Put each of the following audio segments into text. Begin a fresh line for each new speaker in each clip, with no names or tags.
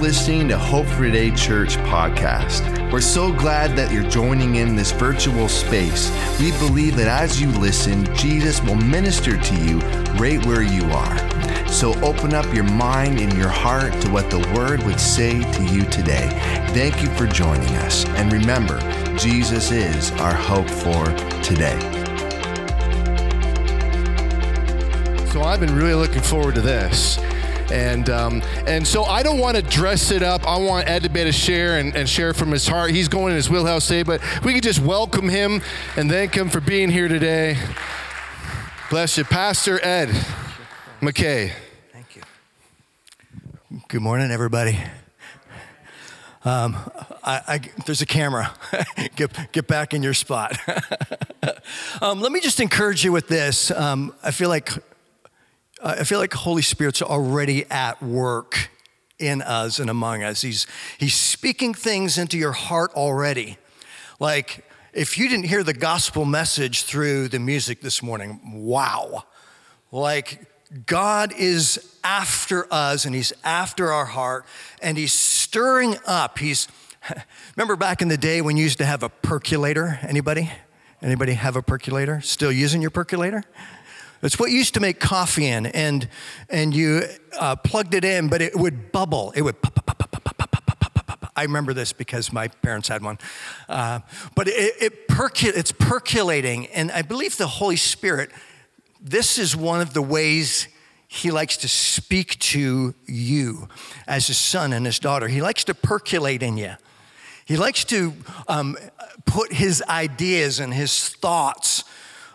listening to Hope for Today Church podcast. We're so glad that you're joining in this virtual space. We believe that as you listen, Jesus will minister to you right where you are. So open up your mind and your heart to what the Word would say to you today. Thank you for joining us. And remember, Jesus is our hope for today.
So I've been really looking forward to this. And um, and so I don't want to dress it up. I want Ed to be able to share and, and share from his heart. He's going in his wheelhouse today, but we could just welcome him and thank him for being here today. Bless you, Pastor Ed McKay.
Thank you. Good morning, everybody. Um, I, I, there's a camera. get, get back in your spot. um, let me just encourage you with this. Um, I feel like Uh, I feel like Holy Spirit's already at work in us and among us. He's, he's speaking things into your heart already. Like, if you didn't hear the gospel message through the music this morning, wow. Like, God is after us and He's after our heart and He's stirring up. He's, remember back in the day when you used to have a percolator? Anybody? Anybody have a percolator? Still using your percolator? It's what used to make coffee in, and and you uh, plugged it in, but it would bubble. It would. I remember this because my parents had one, uh, but it, it percu- it's percolating, and I believe the Holy Spirit. This is one of the ways he likes to speak to you as his son and his daughter. He likes to percolate in you. He likes to um, put his ideas and his thoughts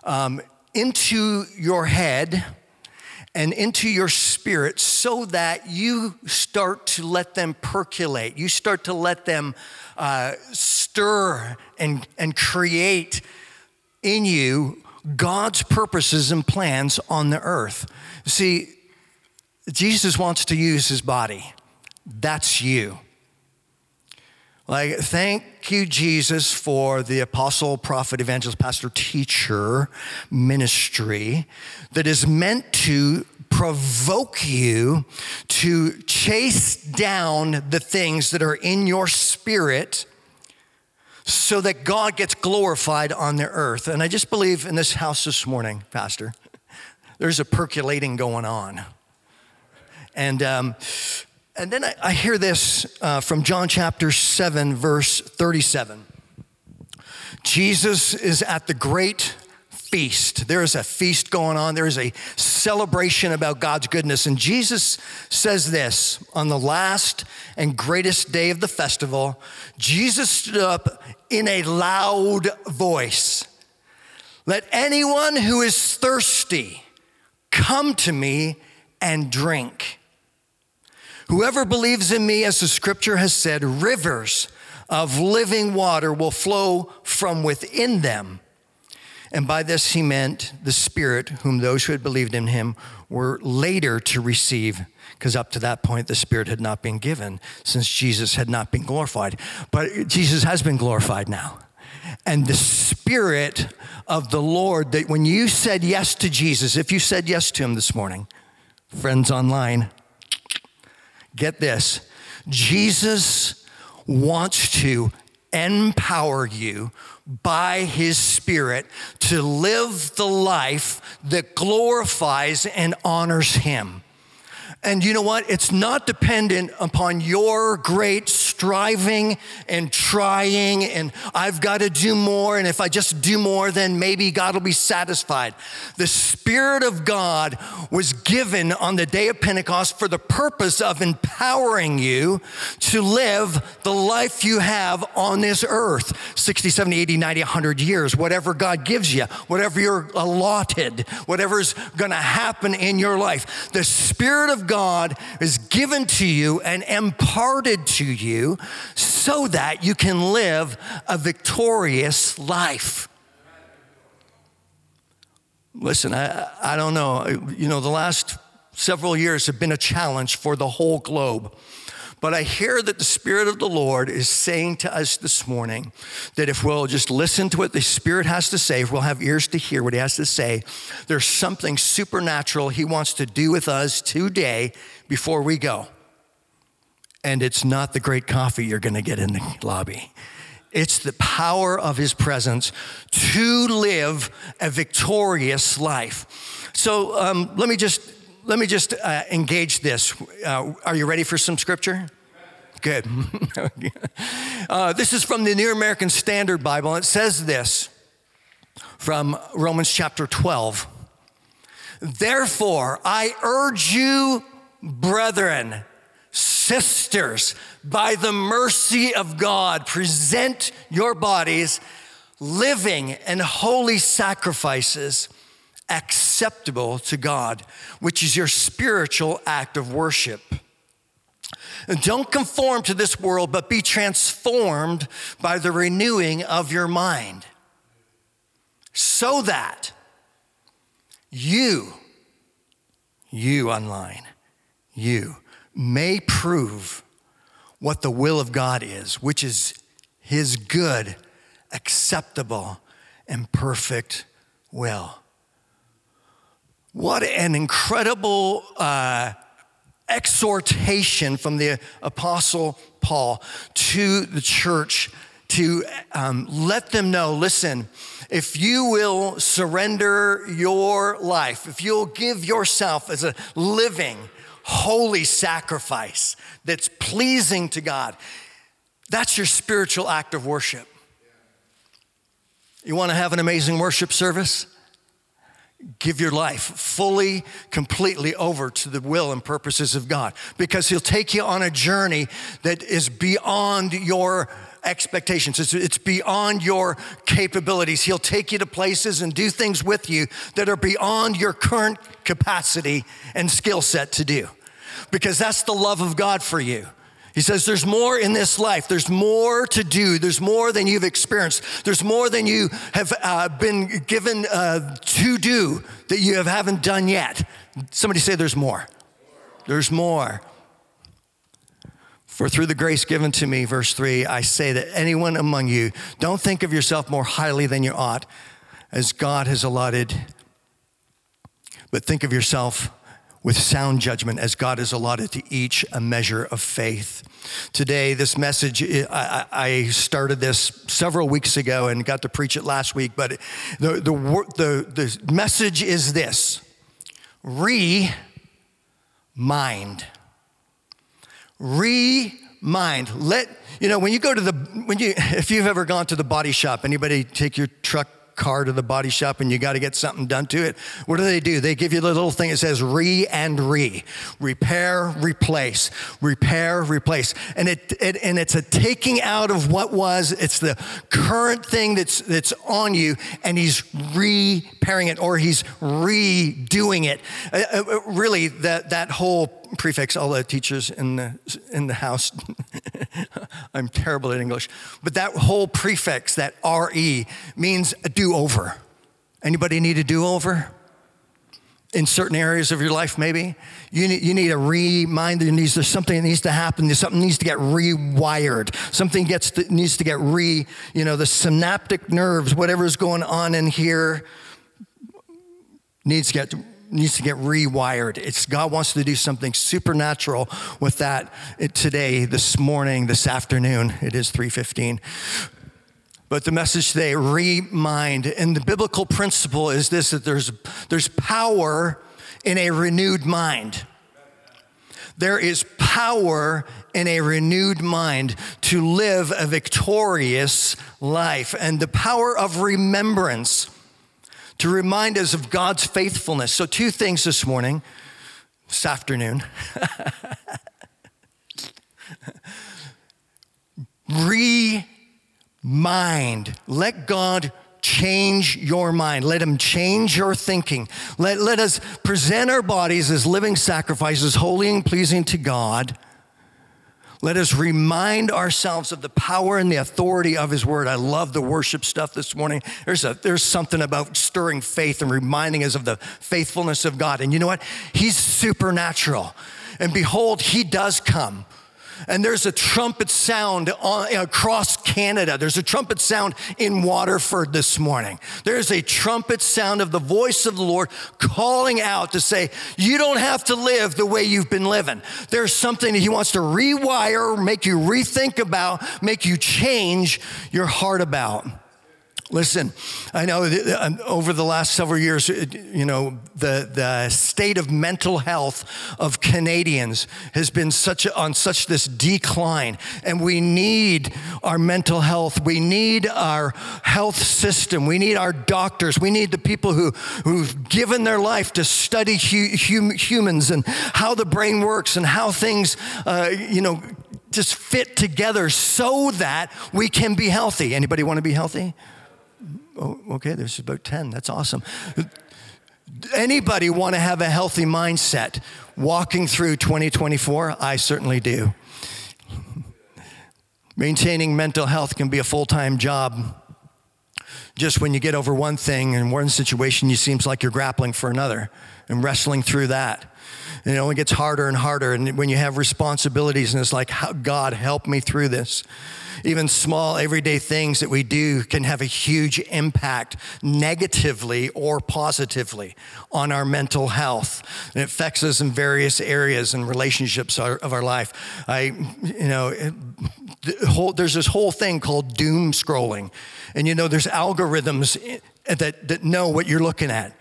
um, into your head and into your spirit so that you start to let them percolate. You start to let them uh, stir and, and create in you God's purposes and plans on the earth. See, Jesus wants to use his body. That's you. Like, thank you, Jesus, for the apostle, prophet, evangelist, pastor, teacher ministry that is meant to provoke you to chase down the things that are in your spirit so that God gets glorified on the earth. And I just believe in this house this morning, Pastor, there's a percolating going on. And, um, and then I, I hear this uh, from John chapter 7, verse 37. Jesus is at the great feast. There is a feast going on, there is a celebration about God's goodness. And Jesus says this on the last and greatest day of the festival Jesus stood up in a loud voice Let anyone who is thirsty come to me and drink. Whoever believes in me, as the scripture has said, rivers of living water will flow from within them. And by this he meant the Spirit, whom those who had believed in him were later to receive, because up to that point the Spirit had not been given since Jesus had not been glorified. But Jesus has been glorified now. And the Spirit of the Lord, that when you said yes to Jesus, if you said yes to him this morning, friends online, get this Jesus wants to empower you by his spirit to live the life that glorifies and honors him. And you know what? It's not dependent upon your great striving and trying, and I've got to do more, and if I just do more, then maybe God will be satisfied. The Spirit of God was given on the day of Pentecost for the purpose of empowering you to live the life you have on this earth 60, 70, 80, 90, 100 years, whatever God gives you, whatever you're allotted, whatever's going to happen in your life. The Spirit of God God is given to you and imparted to you so that you can live a victorious life. Listen, I, I don't know. You know, the last several years have been a challenge for the whole globe. But I hear that the Spirit of the Lord is saying to us this morning that if we'll just listen to what the Spirit has to say, if we'll have ears to hear what He has to say, there's something supernatural He wants to do with us today before we go. And it's not the great coffee you're going to get in the lobby. It's the power of his presence to live a victorious life. So um, let me just let me just uh, engage this. Uh, are you ready for some scripture? Good. uh, this is from the New American Standard Bible. It says this from Romans chapter 12. Therefore, I urge you, brethren, sisters, by the mercy of God, present your bodies living and holy sacrifices acceptable to God, which is your spiritual act of worship. And don't conform to this world, but be transformed by the renewing of your mind, so that you, you online, you may prove what the will of God is, which is his good, acceptable, and perfect will. What an incredible uh, exhortation from the Apostle Paul to the church to um, let them know listen, if you will surrender your life, if you'll give yourself as a living, holy sacrifice that's pleasing to God, that's your spiritual act of worship. You want to have an amazing worship service? give your life fully, completely over to the will and purposes of God because He'll take you on a journey that is beyond your expectations. It's, it's, beyond your capabilities. He'll take you to places and do things with you that are beyond your current capacity and skill set to do because that's the love of God for you. He says, There's more in this life. There's more to do. There's more than you've experienced. There's more than you have uh, been given uh, to do that you have, haven't done yet. Somebody say, There's more. There's more. For through the grace given to me, verse 3, I say that anyone among you, don't think of yourself more highly than you ought, as God has allotted, but think of yourself with sound judgment as God has allotted to each a measure of faith. Today, this message, I, started this several weeks ago and got to preach it last week, but the, the, the, the message is this re mind. Re mind. Let, you know, when you go to the, when you, if you've ever gone to the body shop, anybody take your truck car to the body shop and you got to get something done to it, what do they do? They give you the little thing that says re and re, repair, replace, repair, replace, and it, it and it's a taking out of what was. It's the current thing that's that's on you, and he's repairing it or he's redoing it. Uh, uh, really, that that whole prefix, all the teachers in the, in the house, I'm terrible at English, but that whole prefix, that RE, means a do over. Anybody need a do over? in certain areas of your life, maybe. You need, you need a reminder. Needs, there's something that needs to happen. There's something needs to get rewired. Something gets to, needs to get re, you know, the synaptic nerves, whatever's going on in here needs to get needs to get rewired. It's God wants to do something supernatural with that eh, today, this morning, this afternoon. It is 315. But the message today, remind. And the biblical principle is this that there's, there's power in a renewed mind. There is power in a renewed mind to live a victorious life. And the power of remembrance to remind us of God's faithfulness. So, two things this morning, this afternoon. Remind. Let God change your mind. Let Him change your thinking. Let, let us present our bodies as living sacrifices, holy and pleasing to God let us remind ourselves of the power and the authority of His Word. I love the worship stuff this morning. There's, a, there's something about stirring faith and reminding us of the faithfulness of God. And you know what? He's supernatural. And behold, He does come. And there's a trumpet sound on, across Canada. There's a trumpet sound in Waterford this morning. There's a trumpet sound of the voice of the Lord calling out to say, You don't have to live the way you've been living. There's something that He wants to rewire, make you rethink about, make you change your heart about. Listen, I know um, over the last several years, you know, the, the state of mental health of Canadians has been such on such this decline, and we need our mental health. We need our health system. We need our doctors. We need the people who, who've given their life to study hu- hum, humans and how the brain works and how things, uh, you know, just fit together so that we can be healthy. Anybody want to be healthy? Oh, okay, there's about 10. That's awesome. Anybody want to have a healthy mindset walking through 2024? I certainly do. Maintaining mental health can be a full time job. Just when you get over one thing and one situation, you seems like you're grappling for another and wrestling through that. And it only gets harder and harder. And when you have responsibilities, and it's like, how, God, help me through this. Even small, everyday things that we do can have a huge impact negatively or positively on our mental health. And it affects us in various areas and relationships of our life. I, you know, whole, there's this whole thing called doom scrolling. And you know, there's algorithms eh, that, that know what you're looking at.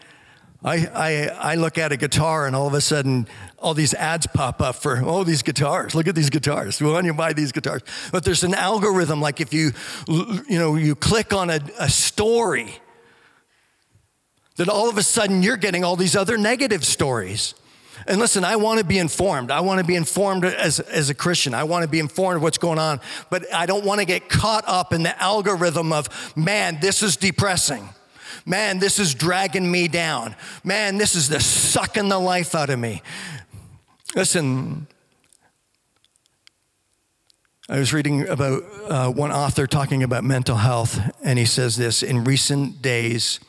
I, I, I look at a guitar and all of a sudden all these ads pop up for, oh, these guitars. Look at these guitars. Why don't you buy these guitars? But there's an algorithm, like if you, you know, you click on a, a story, that all of a sudden you're getting all these other negative stories. And listen, I want to be informed. I want to be informed as, as a Christian. I want to be informed of what's going on. But I don't want to get caught up in the algorithm of, man, this is depressing. Man, this is dragging me down. Man, this is the sucking the life out of me. Listen, I was reading about uh, one author talking about mental health, and he says this in recent days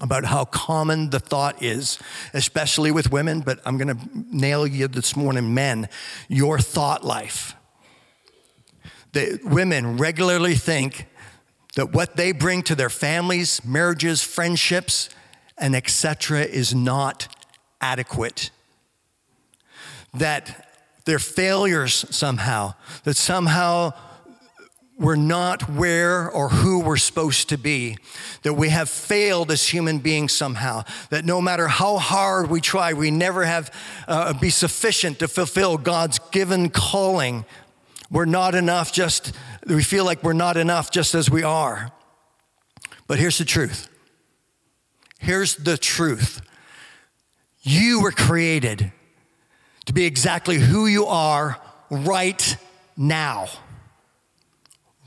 about how common the thought is, especially with women, but I'm going to nail you this morning, men, your thought life. That women regularly think that what they bring to their families, marriages, friendships, and etc. is not adequate. That their failures somehow, that somehow we're not where or who we're supposed to be, that we have failed as human beings somehow, that no matter how hard we try, we never have uh, be sufficient to fulfill God's given calling we're not enough just, we feel like we're not enough just as we are. But here's the truth. Here's the truth. You were created to be exactly who you are right now.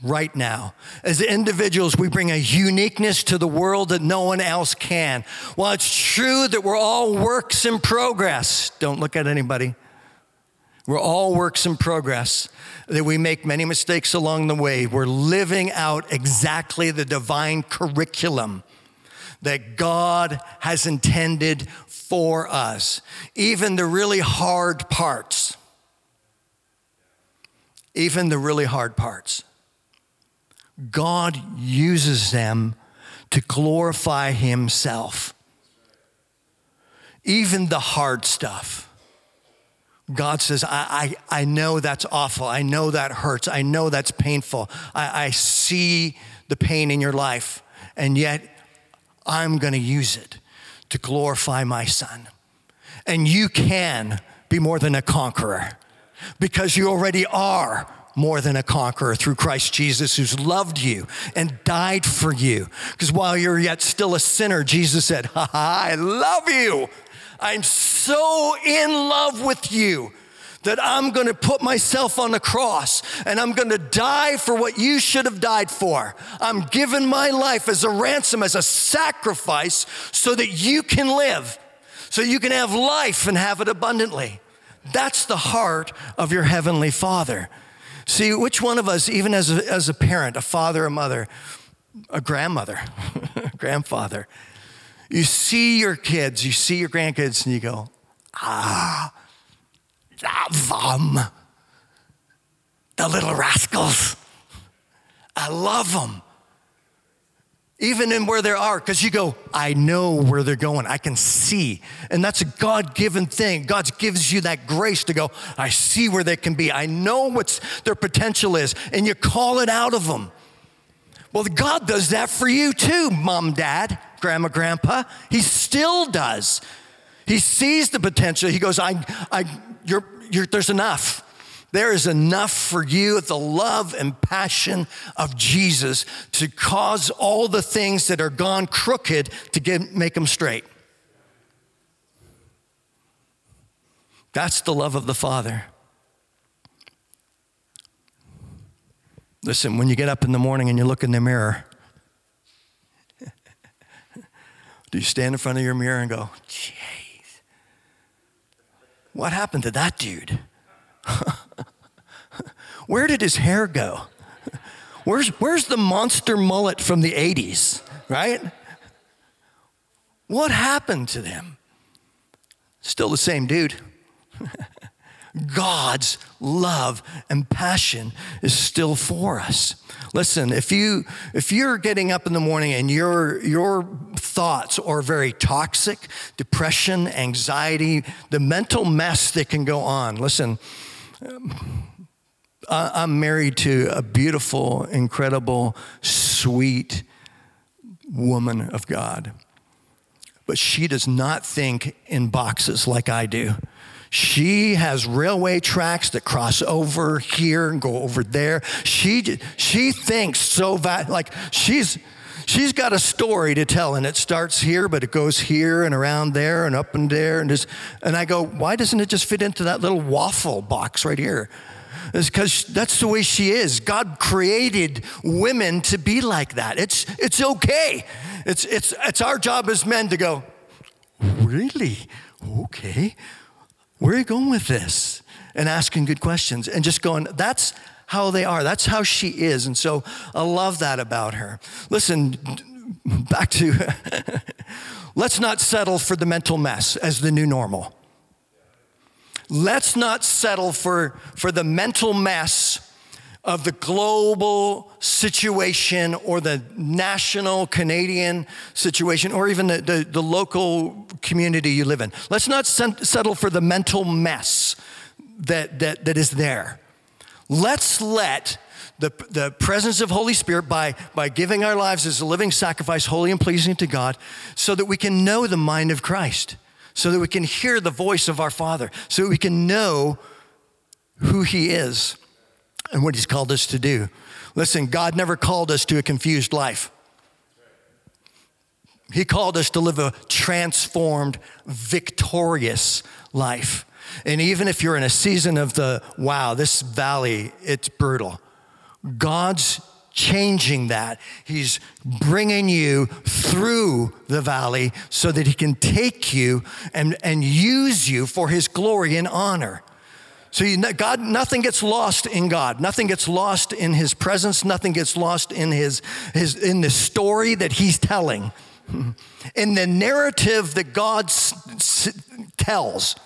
Right now. As individuals, we bring a uniqueness to the world that no one else can. While it's true that we're all works in progress, don't look at anybody. We're all works in progress, that we make many mistakes along the way. We're living out exactly the divine curriculum that God has intended for us. Even the really hard parts, even the really hard parts, God uses them to glorify Himself. Even the hard stuff. God says, I, I, I know that's awful. I know that hurts. I know that's painful. I, I see the pain in your life, and yet I'm going to use it to glorify my son. And you can be more than a conqueror because you already are more than a conqueror through Christ Jesus, who's loved you and died for you. Because while you're yet still a sinner, Jesus said, ha, ha I love you. I'm so in love with you that I'm going to put myself on the cross and I'm going to die for what you should have died for. I'm giving my life as a ransom, as a sacrifice, so that you can live, so you can have life and have it abundantly. That's the heart of your heavenly Father. See, which one of us, even as a, as a parent, a father, a mother, a grandmother, grandfather, you see your kids, you see your grandkids, and you go, ah, love them. The little rascals. I love them. Even in where they are, because you go, I know where they're going. I can see. And that's a God given thing. God gives you that grace to go, I see where they can be. I know what their potential is. And you call it out of them. Well, God does that for you too, mom, dad, grandma, grandpa. He still does. He sees the potential. He goes, I, I, you're, you're, there's enough. There is enough for you, the love and passion of Jesus to cause all the things that are gone crooked to get, make them straight. That's the love of the Father. Listen, when you get up in the morning and you look in the mirror, do you stand in front of your mirror and go, jeez, what happened to that dude? Where did his hair go? Where's, where's the monster mullet from the 80s, right? What happened to them? Still the same dude. God's love and passion is still for us. Listen, if you if you're getting up in the morning and your your thoughts are very toxic, depression, anxiety, the mental mess that can go on. Listen, I'm married to a beautiful, incredible, sweet woman of God. But she does not think in boxes like I do. She has railway tracks that cross over here and go over there. She, she thinks so va- like she's she's got a story to tell and it starts here but it goes here and around there and up and there and just and I go why doesn't it just fit into that little waffle box right here? It's because that's the way she is. God created women to be like that. It's it's okay. It's it's it's our job as men to go, really? Okay. Where are you going with this? And asking good questions and just going, that's how they are. That's how she is. And so I love that about her. Listen, back to let's not settle for the mental mess as the new normal. Let's not settle for, for the mental mess of the global situation or the national Canadian situation or even the, the, the local community you live in. Let's not settle for the mental mess that, that, that is there. Let's let the, the presence of Holy Spirit by, by giving our lives as a living sacrifice, holy and pleasing to God, so that we can know the mind of Christ, so that we can hear the voice of our Father, so that we can know who He is and what He's called us to do. Listen, God never called us to a confused life. He called us to live a transformed, victorious life. And even if you're in a season of the, wow, this valley, it's brutal, God's changing that. He's bringing you through the valley so that He can take you and, and use you for His glory and honor. So you, God, nothing gets lost in God. Nothing gets lost in His presence. Nothing gets lost in His, his in the story that He's telling, in the narrative that God s- s- tells.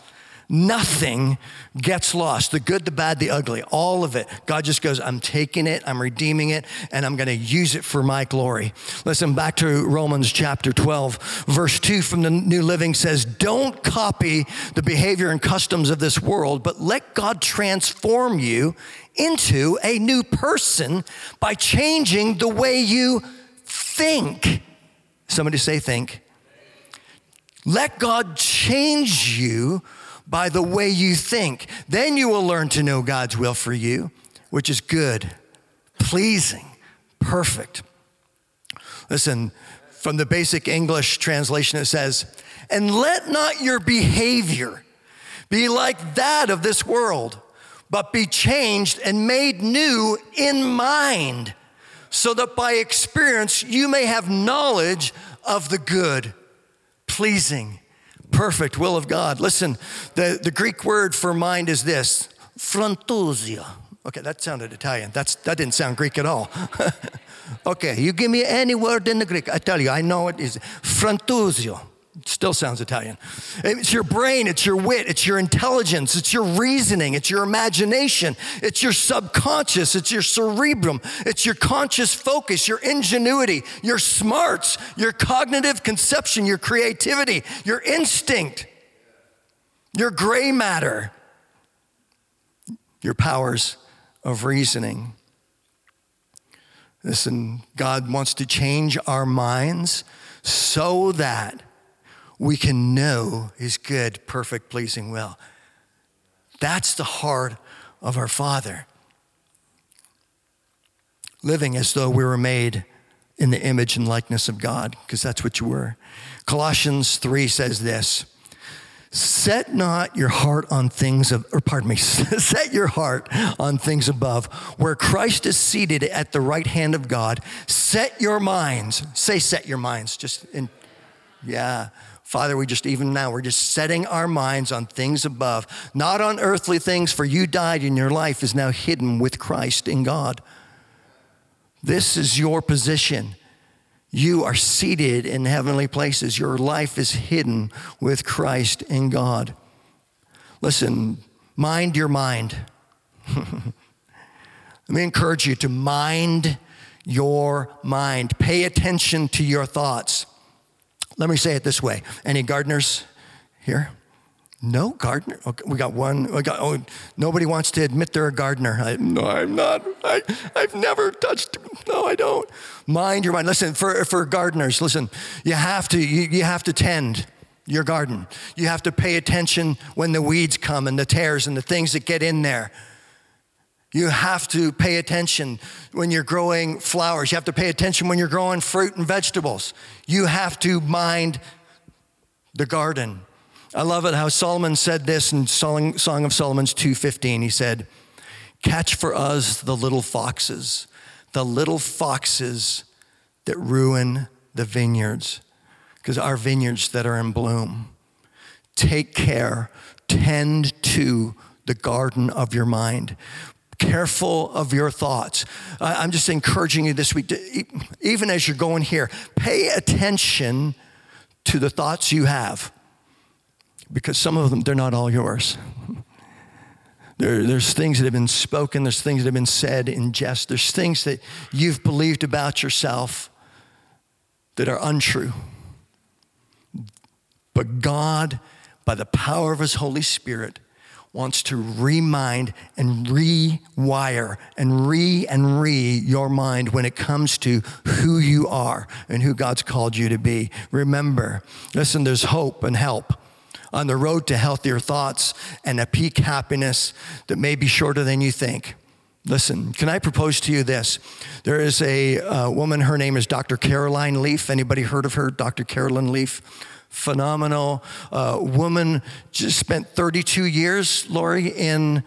Nothing gets lost. The good, the bad, the ugly, all of it. God just goes, I'm taking it, I'm redeeming it, and I'm going to use it for my glory. Listen back to Romans chapter 12, verse 2 from the New Living says, Don't copy the behavior and customs of this world, but let God transform you into a new person by changing the way you think. Somebody say, think. Let God change you by the way you think. Then you will learn to know God's will for you, which is good, pleasing, perfect. Listen, from the basic English translation, it says, And let not your behavior be like that of this world, but be changed and made new in mind, so that by experience you may have knowledge of the good, pleasing, perfect will of God. Listen, the, the Greek word for mind is this frontosia. Okay, that sounded Italian. That's, that didn't sound Greek at all. okay, you give me any word in the Greek, I tell you, I know it is frontosio. Still sounds Italian. It's your brain, it's your wit, it's your intelligence, it's your reasoning, it's your imagination, it's your subconscious, it's your cerebrum, it's your conscious focus, your ingenuity, your smarts, your cognitive conception, your creativity, your instinct, your gray matter, your powers of reasoning. Listen, God wants to change our minds so that we can know his good, perfect, pleasing will. That's the heart of our Father. Living as though we were made in the image and likeness of God, because that's what you were. Colossians 3 says this Set not your heart on things of, or pardon me, set your heart on things above, where Christ is seated at the right hand of God. Set your minds, say, set your minds, just in, yeah. Father, we just, even now, we're just setting our minds on things above, not on earthly things, for you died and your life is now hidden with Christ in God. This is your position. You are seated in heavenly places. Your life is hidden with Christ in God. Listen, mind your mind. Let me encourage you to mind your mind. Pay attention to your thoughts. Let me say it this way any gardeners here? No gardener. Okay, we got one. We got, oh, nobody wants to admit they're a gardener. I, no, I'm not. I, I've never touched. No, I don't. Mind your mind. Listen, for, for gardeners, listen. You have to. You, you have to tend your garden. You have to pay attention when the weeds come and the tares and the things that get in there. You have to pay attention when you're growing flowers. You have to pay attention when you're growing fruit and vegetables. You have to mind the garden. I love it how Solomon said this in Song, of Solomon's 2:15. He said, "Catch for us the little foxes, the little foxes that ruin the vineyards, because our vineyards that are in bloom. Take care, tend to the garden of your mind." Careful of your thoughts. I'm just encouraging you this week, to, even as you're going here, pay attention to the thoughts you have because some of them, they're not all yours. There, there's things that have been spoken, there's things that have been said in jest, there's things that you've believed about yourself that are untrue. But God, by the power of His Holy Spirit, wants to remind and rewire and re and re your mind when it comes to who you are and who God's called you to be. Remember, listen, there's hope and help on the road to healthier thoughts and a peak happiness that may be shorter than you think. Listen, can I propose to you this? There is a uh, woman, her name is Dr. Caroline Leaf. Anybody heard of her? Dr. Caroline Leaf phenomenal uh, woman. Just spent 32 years, Lori, in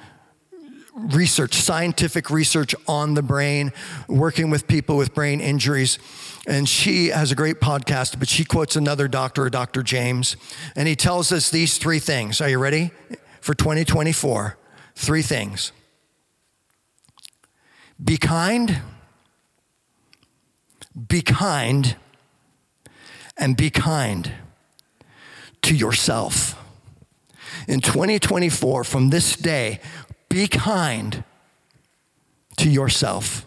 research, scientific research on the brain, working with people with brain injuries. And she has a great podcast, but she quotes another doctor, Dr. James, and he tells us these three things. Are you ready? For 2024, three things be kind, be kind, and be kind to yourself. In 2024, from this day, be kind to yourself.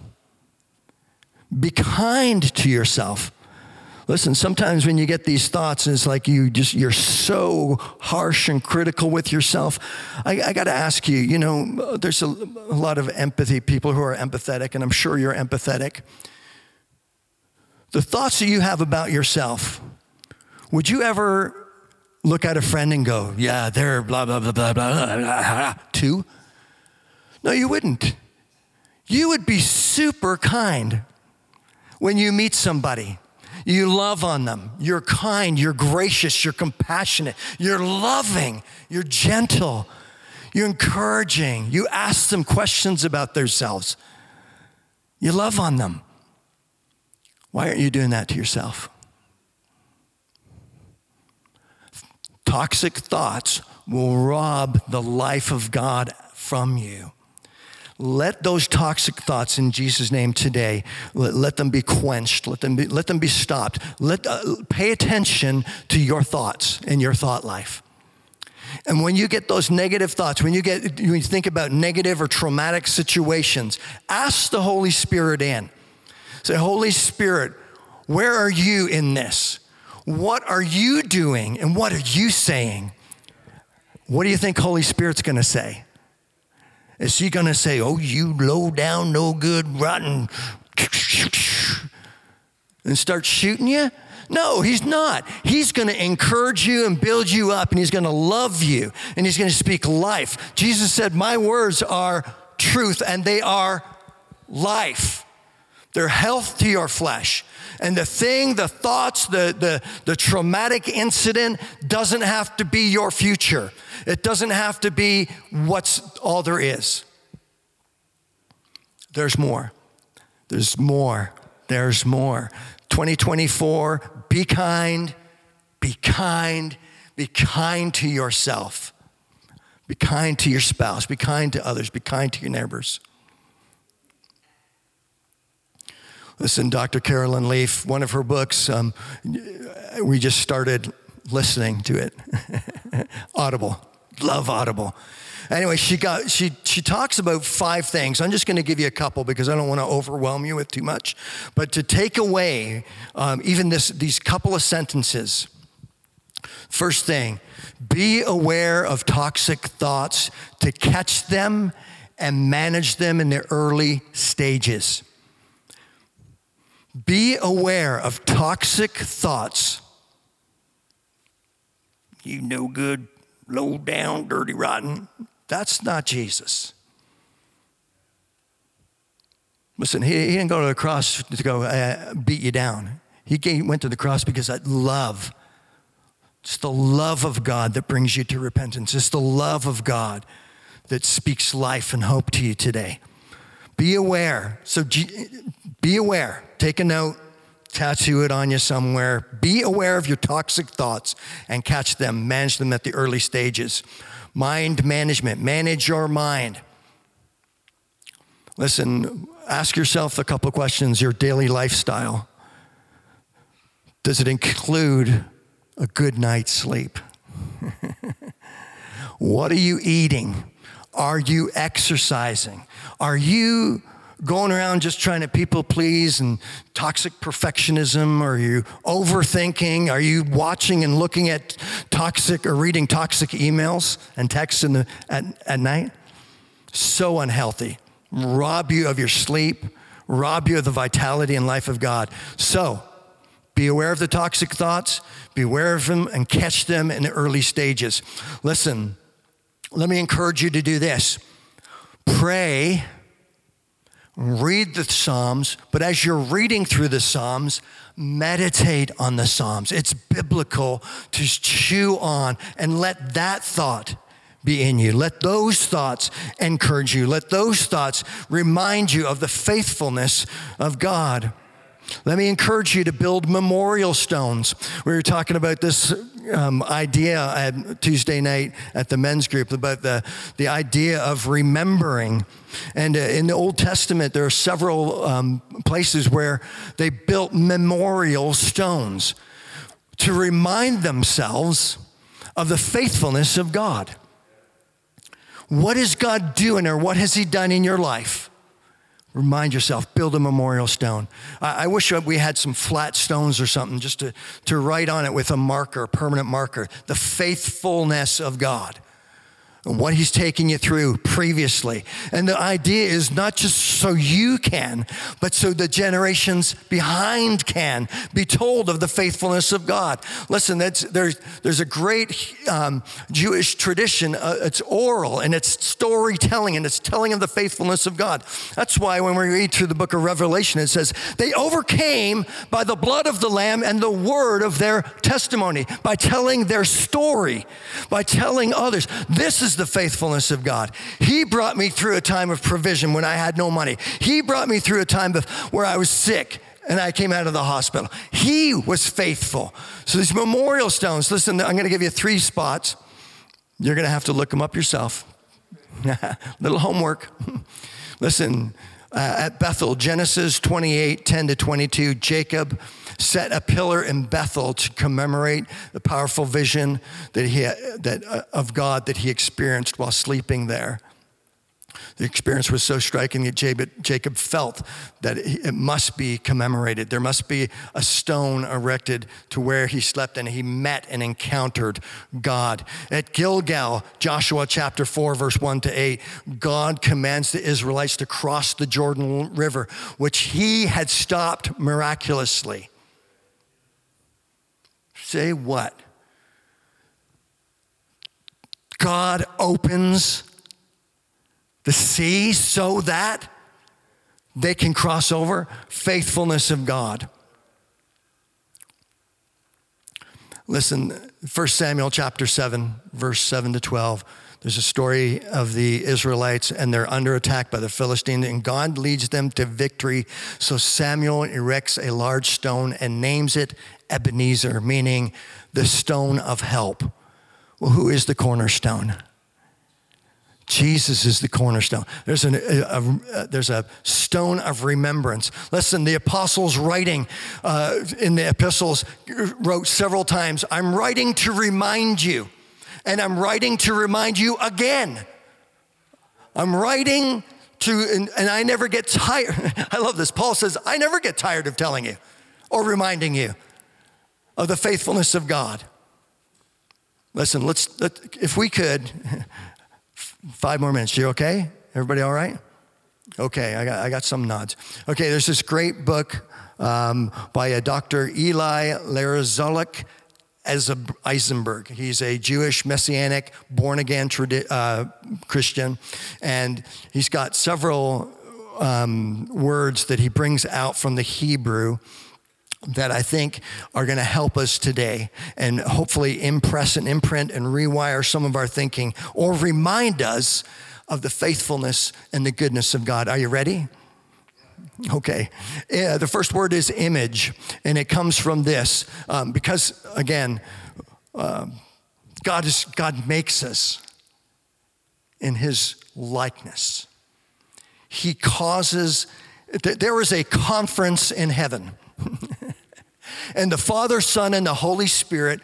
Be kind to yourself. Listen, sometimes when you get these thoughts, it's like you just, you're so harsh and critical with yourself. I, I got to ask you, you know, there's a, a lot of empathy, people who are empathetic, and I'm sure you're empathetic. The thoughts that you have about yourself, would you ever look at a friend and go, yeah, they're blah, blah, blah, blah, blah, blah, too? No, you wouldn't. You would be super kind when you meet somebody. You love on them. You're kind. You're gracious. You're compassionate. You're loving. You're gentle. You're encouraging. You ask them questions about themselves. You love on them. Why aren't you doing that to yourself? Toxic thoughts will rob the life of God from you. Let those toxic thoughts in Jesus' name today, let, let them be quenched. Let them be, let them be stopped. Let, uh, pay attention to your thoughts and your thought life. And when you get those negative thoughts, when you get when you think about negative or traumatic situations, ask the Holy Spirit in. Say, Holy Spirit, where are you in this? What are you doing and what are you saying? What do you think Holy Spirit's going to say? Is he going to say, "Oh, you low down, no good, rotten," and start shooting you? No, he's not. He's going to encourage you and build you up, and he's going to love you, and he's going to speak life. Jesus said, My words are truth, and they are life. They're health to your flesh. And the thing, the thoughts, the, the, the traumatic incident doesn't have to be your future. It doesn't have to be what's all there is. There's more. There's more. There's more. 2024, be kind, be kind, be kind to yourself. Be kind to your spouse, be kind to others, be kind to your neighbors. Listen, Dr. Caroline Leaf, one of her books, um, we just started listening to it. Audible, love Audible. Anyway, she got she she talks about five things. I'm just going to give you a couple because I don't want to overwhelm you with too much. But to take away um, even this these couple of sentences. First thing, be aware of toxic thoughts to catch them and manage them in the early stages. Be aware of toxic thoughts. You no good, low down, dirty, rotten. That's not Jesus. Listen, he, didn't go to the cross to go uh, beat you down. He went to the cross because that love. It's the love of God that brings you to repentance. It's the love of God that speaks life and hope to you today. Be aware. So be aware. Take a note, tattoo it on you somewhere. Be aware of your toxic thoughts and catch them, manage them at the early stages. Mind management, manage your mind. Listen, ask yourself a couple questions your daily lifestyle. Does it include a good night's sleep? what are you eating? Are you exercising? Are you going around just trying to people please and toxic perfectionism? Are you overthinking? Are you watching and looking at toxic or reading toxic emails and texts in the, at, at night? So unhealthy. Rob you of your sleep, rob you of the vitality and life of God. So, be aware of the toxic thoughts, beware of them, and catch them in the early stages. Listen, let me encourage you to do this pray read the Psalms, but as you're reading through the Psalms, meditate on the Psalms. It's biblical to chew on and let that thought be in you. Let those thoughts encourage you. Let those thoughts remind you of the faithfulness of God. Let me encourage you to build memorial stones. We were talking about this um, idea at Tuesday night at the men's group about the, the idea of remembering. And uh, in the Old Testament, there are several um, places where they built memorial stones to remind themselves of the faithfulness of God. What is God doing or what has He done in your life? Remind yourself, build a memorial stone. I, I, wish we had some flat stones or something just to, to write on it with a marker, a permanent marker, the faithfulness of God what he's taking you through previously. And the idea is not just so you can, but so the generations behind can be told of the faithfulness of God. Listen, there's, there's a great um, Jewish tradition. Uh, it's oral and it's storytelling and it's telling of the faithfulness of God. That's why when we read through the book of Revelation, it says, they overcame by the blood of the Lamb and the word of their testimony, by telling their story, by telling others. This is the faithfulness of God. He brought me through a time of provision when I had no money. He brought me through a time where I was sick and I came out of the hospital. He was faithful. So these memorial stones, listen, I'm going to give you three spots. You're going to have to look them up yourself. Little homework. Listen, uh, at Bethel, Genesis 28 10 to 22, Jacob set a pillar in Bethel to commemorate the powerful vision that he, that, uh, of God that he experienced while sleeping there. The experience was so striking that Jacob felt that it must be commemorated. There must be a stone erected to where he slept and he met and encountered God. At Gilgal, Joshua chapter 4, verse 1 to 8, God commands the Israelites to cross the Jordan River, which he had stopped miraculously. Say what? God opens the sea so that they can cross over faithfulness of God. Listen, 1 Samuel chapter 7, verse 7 to 12. There's a story of the Israelites and they're under attack by the Philistines, and God leads them to victory. So Samuel erects a large stone and names it Ebenezer, meaning the stone of help. Well, who is the cornerstone? Jesus is the cornerstone. There's, an, a, a, there's a stone of remembrance. Listen, the apostles writing uh, in the epistles wrote several times, I'm writing to remind you, and I'm writing to remind you again. I'm writing to, and, and I never get tired. I love this. Paul says, I never get tired of telling you or reminding you of the faithfulness of God. Listen, let's, let, if we could, Five more minutes. You okay? Everybody all right? Okay, I got, I got some nods. Okay, there's this great book um, by a Dr. Eli Lazarovic Eisenberg. He's a Jewish Messianic, born again uh, Christian, and he's got several um, words that he brings out from the Hebrew that I think are going to help us today and hopefully impress and imprint and rewire some of our thinking or remind us of the faithfulness and the goodness of God. Are you ready? Okay. Yeah, the first word is image, and it comes from this um, because, again, uh, God, is, God makes us in his likeness. He causes, there is a conference in heaven. and the Father, Son, and the Holy Spirit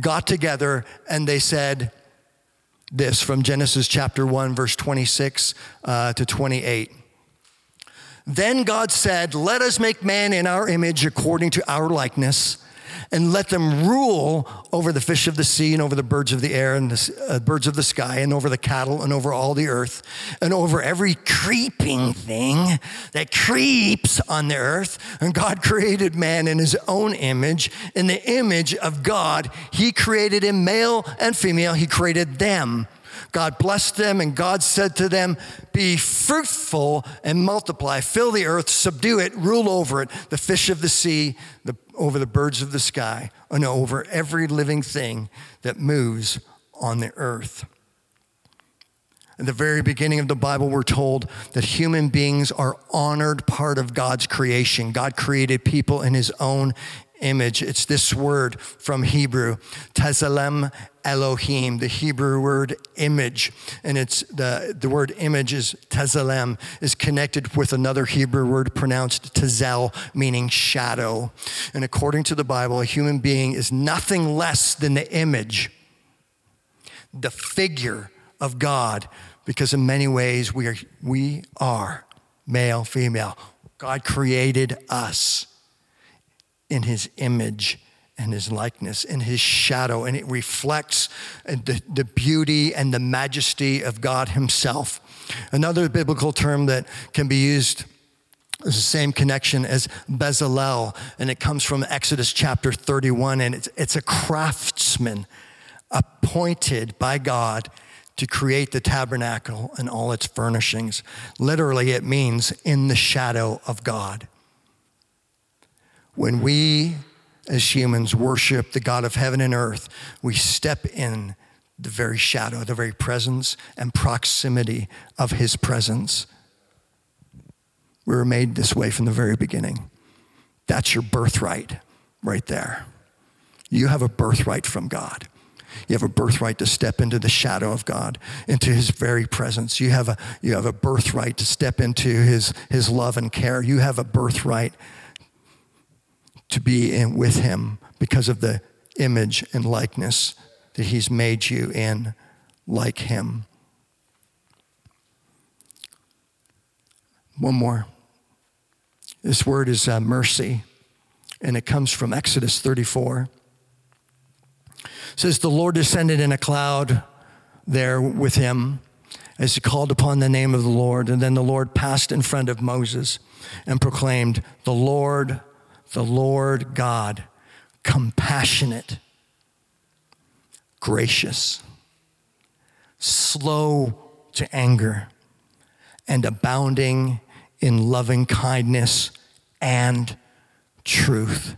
got together and they said this from Genesis chapter 1, verse 26 uh, to 28. Then God said, Let us make man in our image according to our likeness and let them rule over the fish of the sea and over the birds of the air and the uh, birds of the sky and over the cattle and over all the earth and over every creeping thing that creeps on the earth. And God created man in his own image. In the image of God, he created him male and female. He created them. God blessed them, and God said to them, Be fruitful and multiply, fill the earth, subdue it, rule over it, the fish of the sea, the, over the birds of the sky, and over every living thing that moves on the earth. In the very beginning of the Bible, we're told that human beings are honored part of God's creation. God created people in his own image. It's this word from Hebrew, Tzelem Elohim, the Hebrew word image. And it's the, the word image is Tazalem, is connected with another Hebrew word pronounced Tzel, meaning shadow. And according to the Bible, a human being is nothing less than the image, the figure of God, because in many ways we are, we are male, female. God created us in his image and his likeness, in his shadow, and it reflects uh, the, the beauty and the majesty of God himself. Another biblical term that can be used is the same connection as Bezalel, and it comes from Exodus chapter 31, and it's, it's a craftsman appointed by God to create the tabernacle and all its furnishings. Literally, it means in the shadow of God. When we as humans worship the God of heaven and earth, we step in the very shadow, the very presence and proximity of his presence. We were made this way from the very beginning. That's your birthright right there. You have a birthright from God. You have a birthright to step into the shadow of God, into his very presence. You have a, you have a birthright to step into his, his love and care. You have a birthright to be in, with him because of the image and likeness that he's made you in like him. One more. This word is uh, mercy, and it comes from Exodus 34. It says, The Lord descended in a cloud there with him as he called upon the name of the Lord. And then the Lord passed in front of Moses and proclaimed, The Lord, the Lord God, compassionate, gracious, slow to anger, and abounding in loving kindness and truth,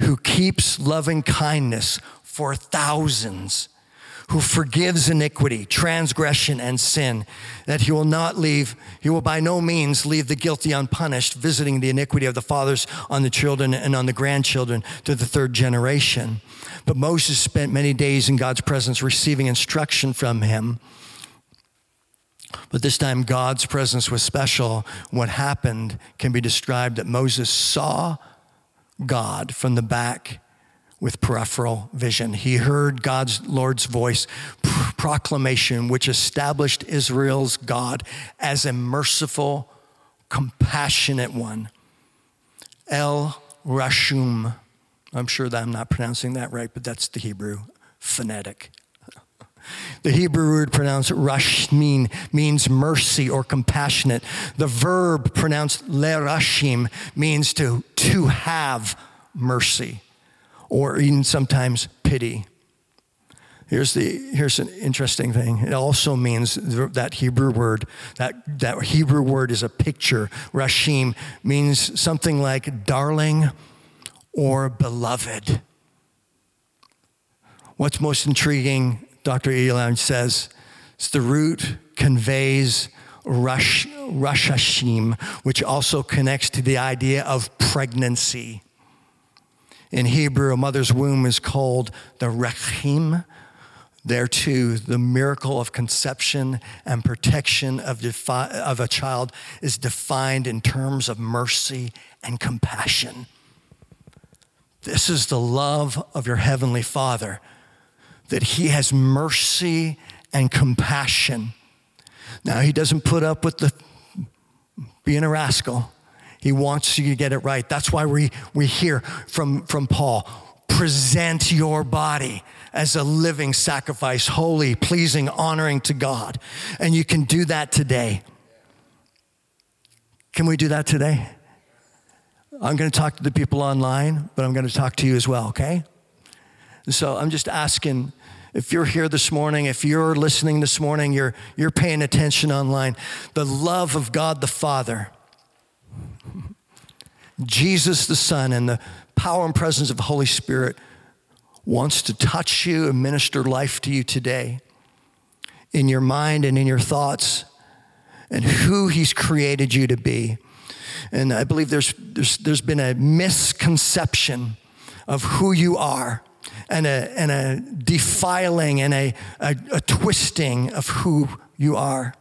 who keeps loving kindness for thousands, who forgives iniquity, transgression, and sin, that he will not leave, he will by no means leave the guilty unpunished, visiting the iniquity of the fathers on the children and on the grandchildren to the third generation. But Moses spent many days in God's presence receiving instruction from him. But this time, God's presence was special. What happened can be described that Moses saw God from the back with peripheral vision. He heard God's Lord's voice proclamation, which established Israel's God as a merciful, compassionate one. El Rashum. I'm sure that I'm not pronouncing that right, but that's the Hebrew phonetic. The Hebrew word pronounced rashmin means mercy or compassionate. The verb pronounced lerashim means to, to have mercy or even sometimes pity. Here's, the, here's an interesting thing. It also means that Hebrew word, that, that Hebrew word is a picture. Rashim means something like darling or beloved. What's most intriguing Dr. Elam says is the root conveys rush, rashashim, which also connects to the idea of pregnancy. In Hebrew, a mother's womb is called the rechim. There too, the miracle of conception and protection of, defi- of a child is defined in terms of mercy and compassion. This is the love of your heavenly Father that he has mercy and compassion. Now, he doesn't put up with the being a rascal. He wants you to get it right. That's why we, we hear from, from Paul present your body as a living sacrifice, holy, pleasing, honoring to God. And you can do that today. Can we do that today? I'm going to talk to the people online, but I'm going to talk to you as well, okay? So I'm just asking if you're here this morning, if you're listening this morning, you're, you're paying attention online, the love of God the Father, Jesus the Son, and the power and presence of the Holy Spirit wants to touch you and minister life to you today in your mind and in your thoughts and who He's created you to be. And I believe there's, there's, there's been a misconception of who you are and a, and a defiling and a, a, a twisting of who you are.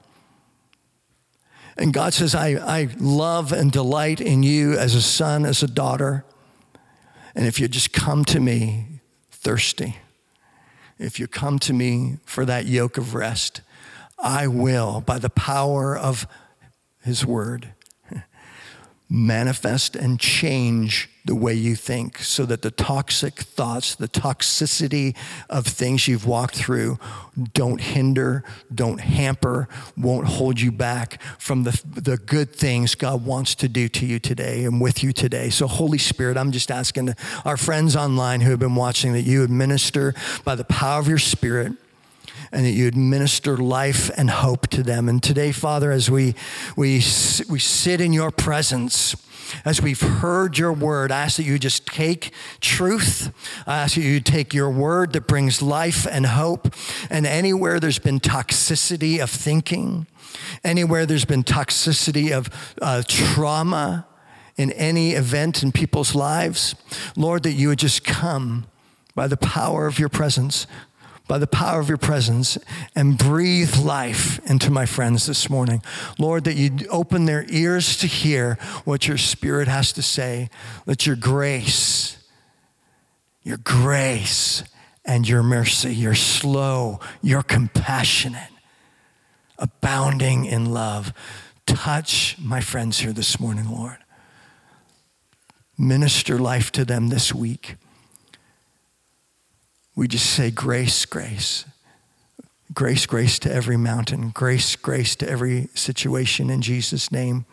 And God says, I, I love and delight in you as a son, as a daughter. And if you just come to me thirsty, if you come to me for that yoke of rest, I will, by the power of his word, manifest and change the way you think so that the toxic thoughts, the toxicity of things you've walked through don't hinder, don't hamper, won't hold you back from the, the good things God wants to do to you today and with you today. So, Holy Spirit, I'm just asking our friends online who have been watching that you administer by the power of your Spirit and that you administer life and hope to them. And today, Father, as we, we, we sit in your presence, as we've heard your word, I ask that you just take truth. I ask that you take your word that brings life and hope. And anywhere there's been toxicity of thinking, anywhere there's been toxicity of uh, trauma in any event in people's lives, Lord, that you would just come by the power of your presence, by the power of your presence, and breathe life into my friends this morning. Lord, that you open their ears to hear what your Spirit has to say. Let your grace, your grace, and your mercy, your slow, your compassionate, abounding in love, touch my friends here this morning, Lord. Minister life to them this week we just say grace, grace. Grace, grace to every mountain. Grace, grace to every situation in Jesus' name.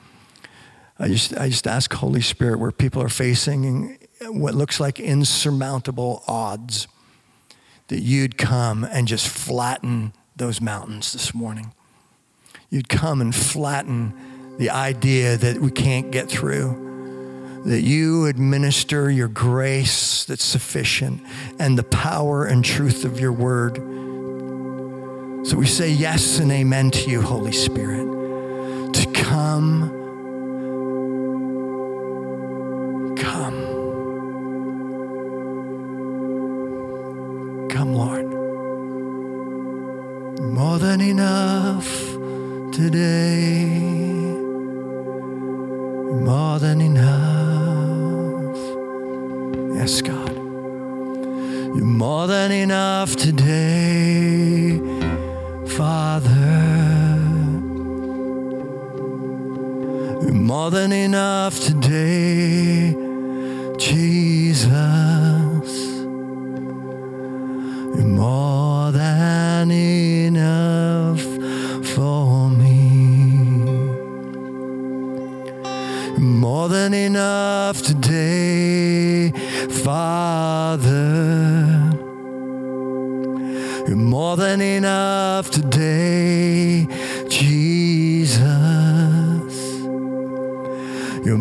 I just, I just ask Holy Spirit where people are facing what looks like insurmountable odds, that you'd come and just flatten those mountains this morning. You'd come and flatten the idea that we can't get through that you administer your grace that's sufficient and the power and truth of your word. So we say yes and amen to you, Holy Spirit, to come. Come. Come, Lord. More than enough today. More than enough today, Father. More than enough today, Jesus. More than enough for me. More than enough today, Father.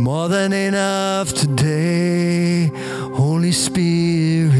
More than enough today, Holy Spirit.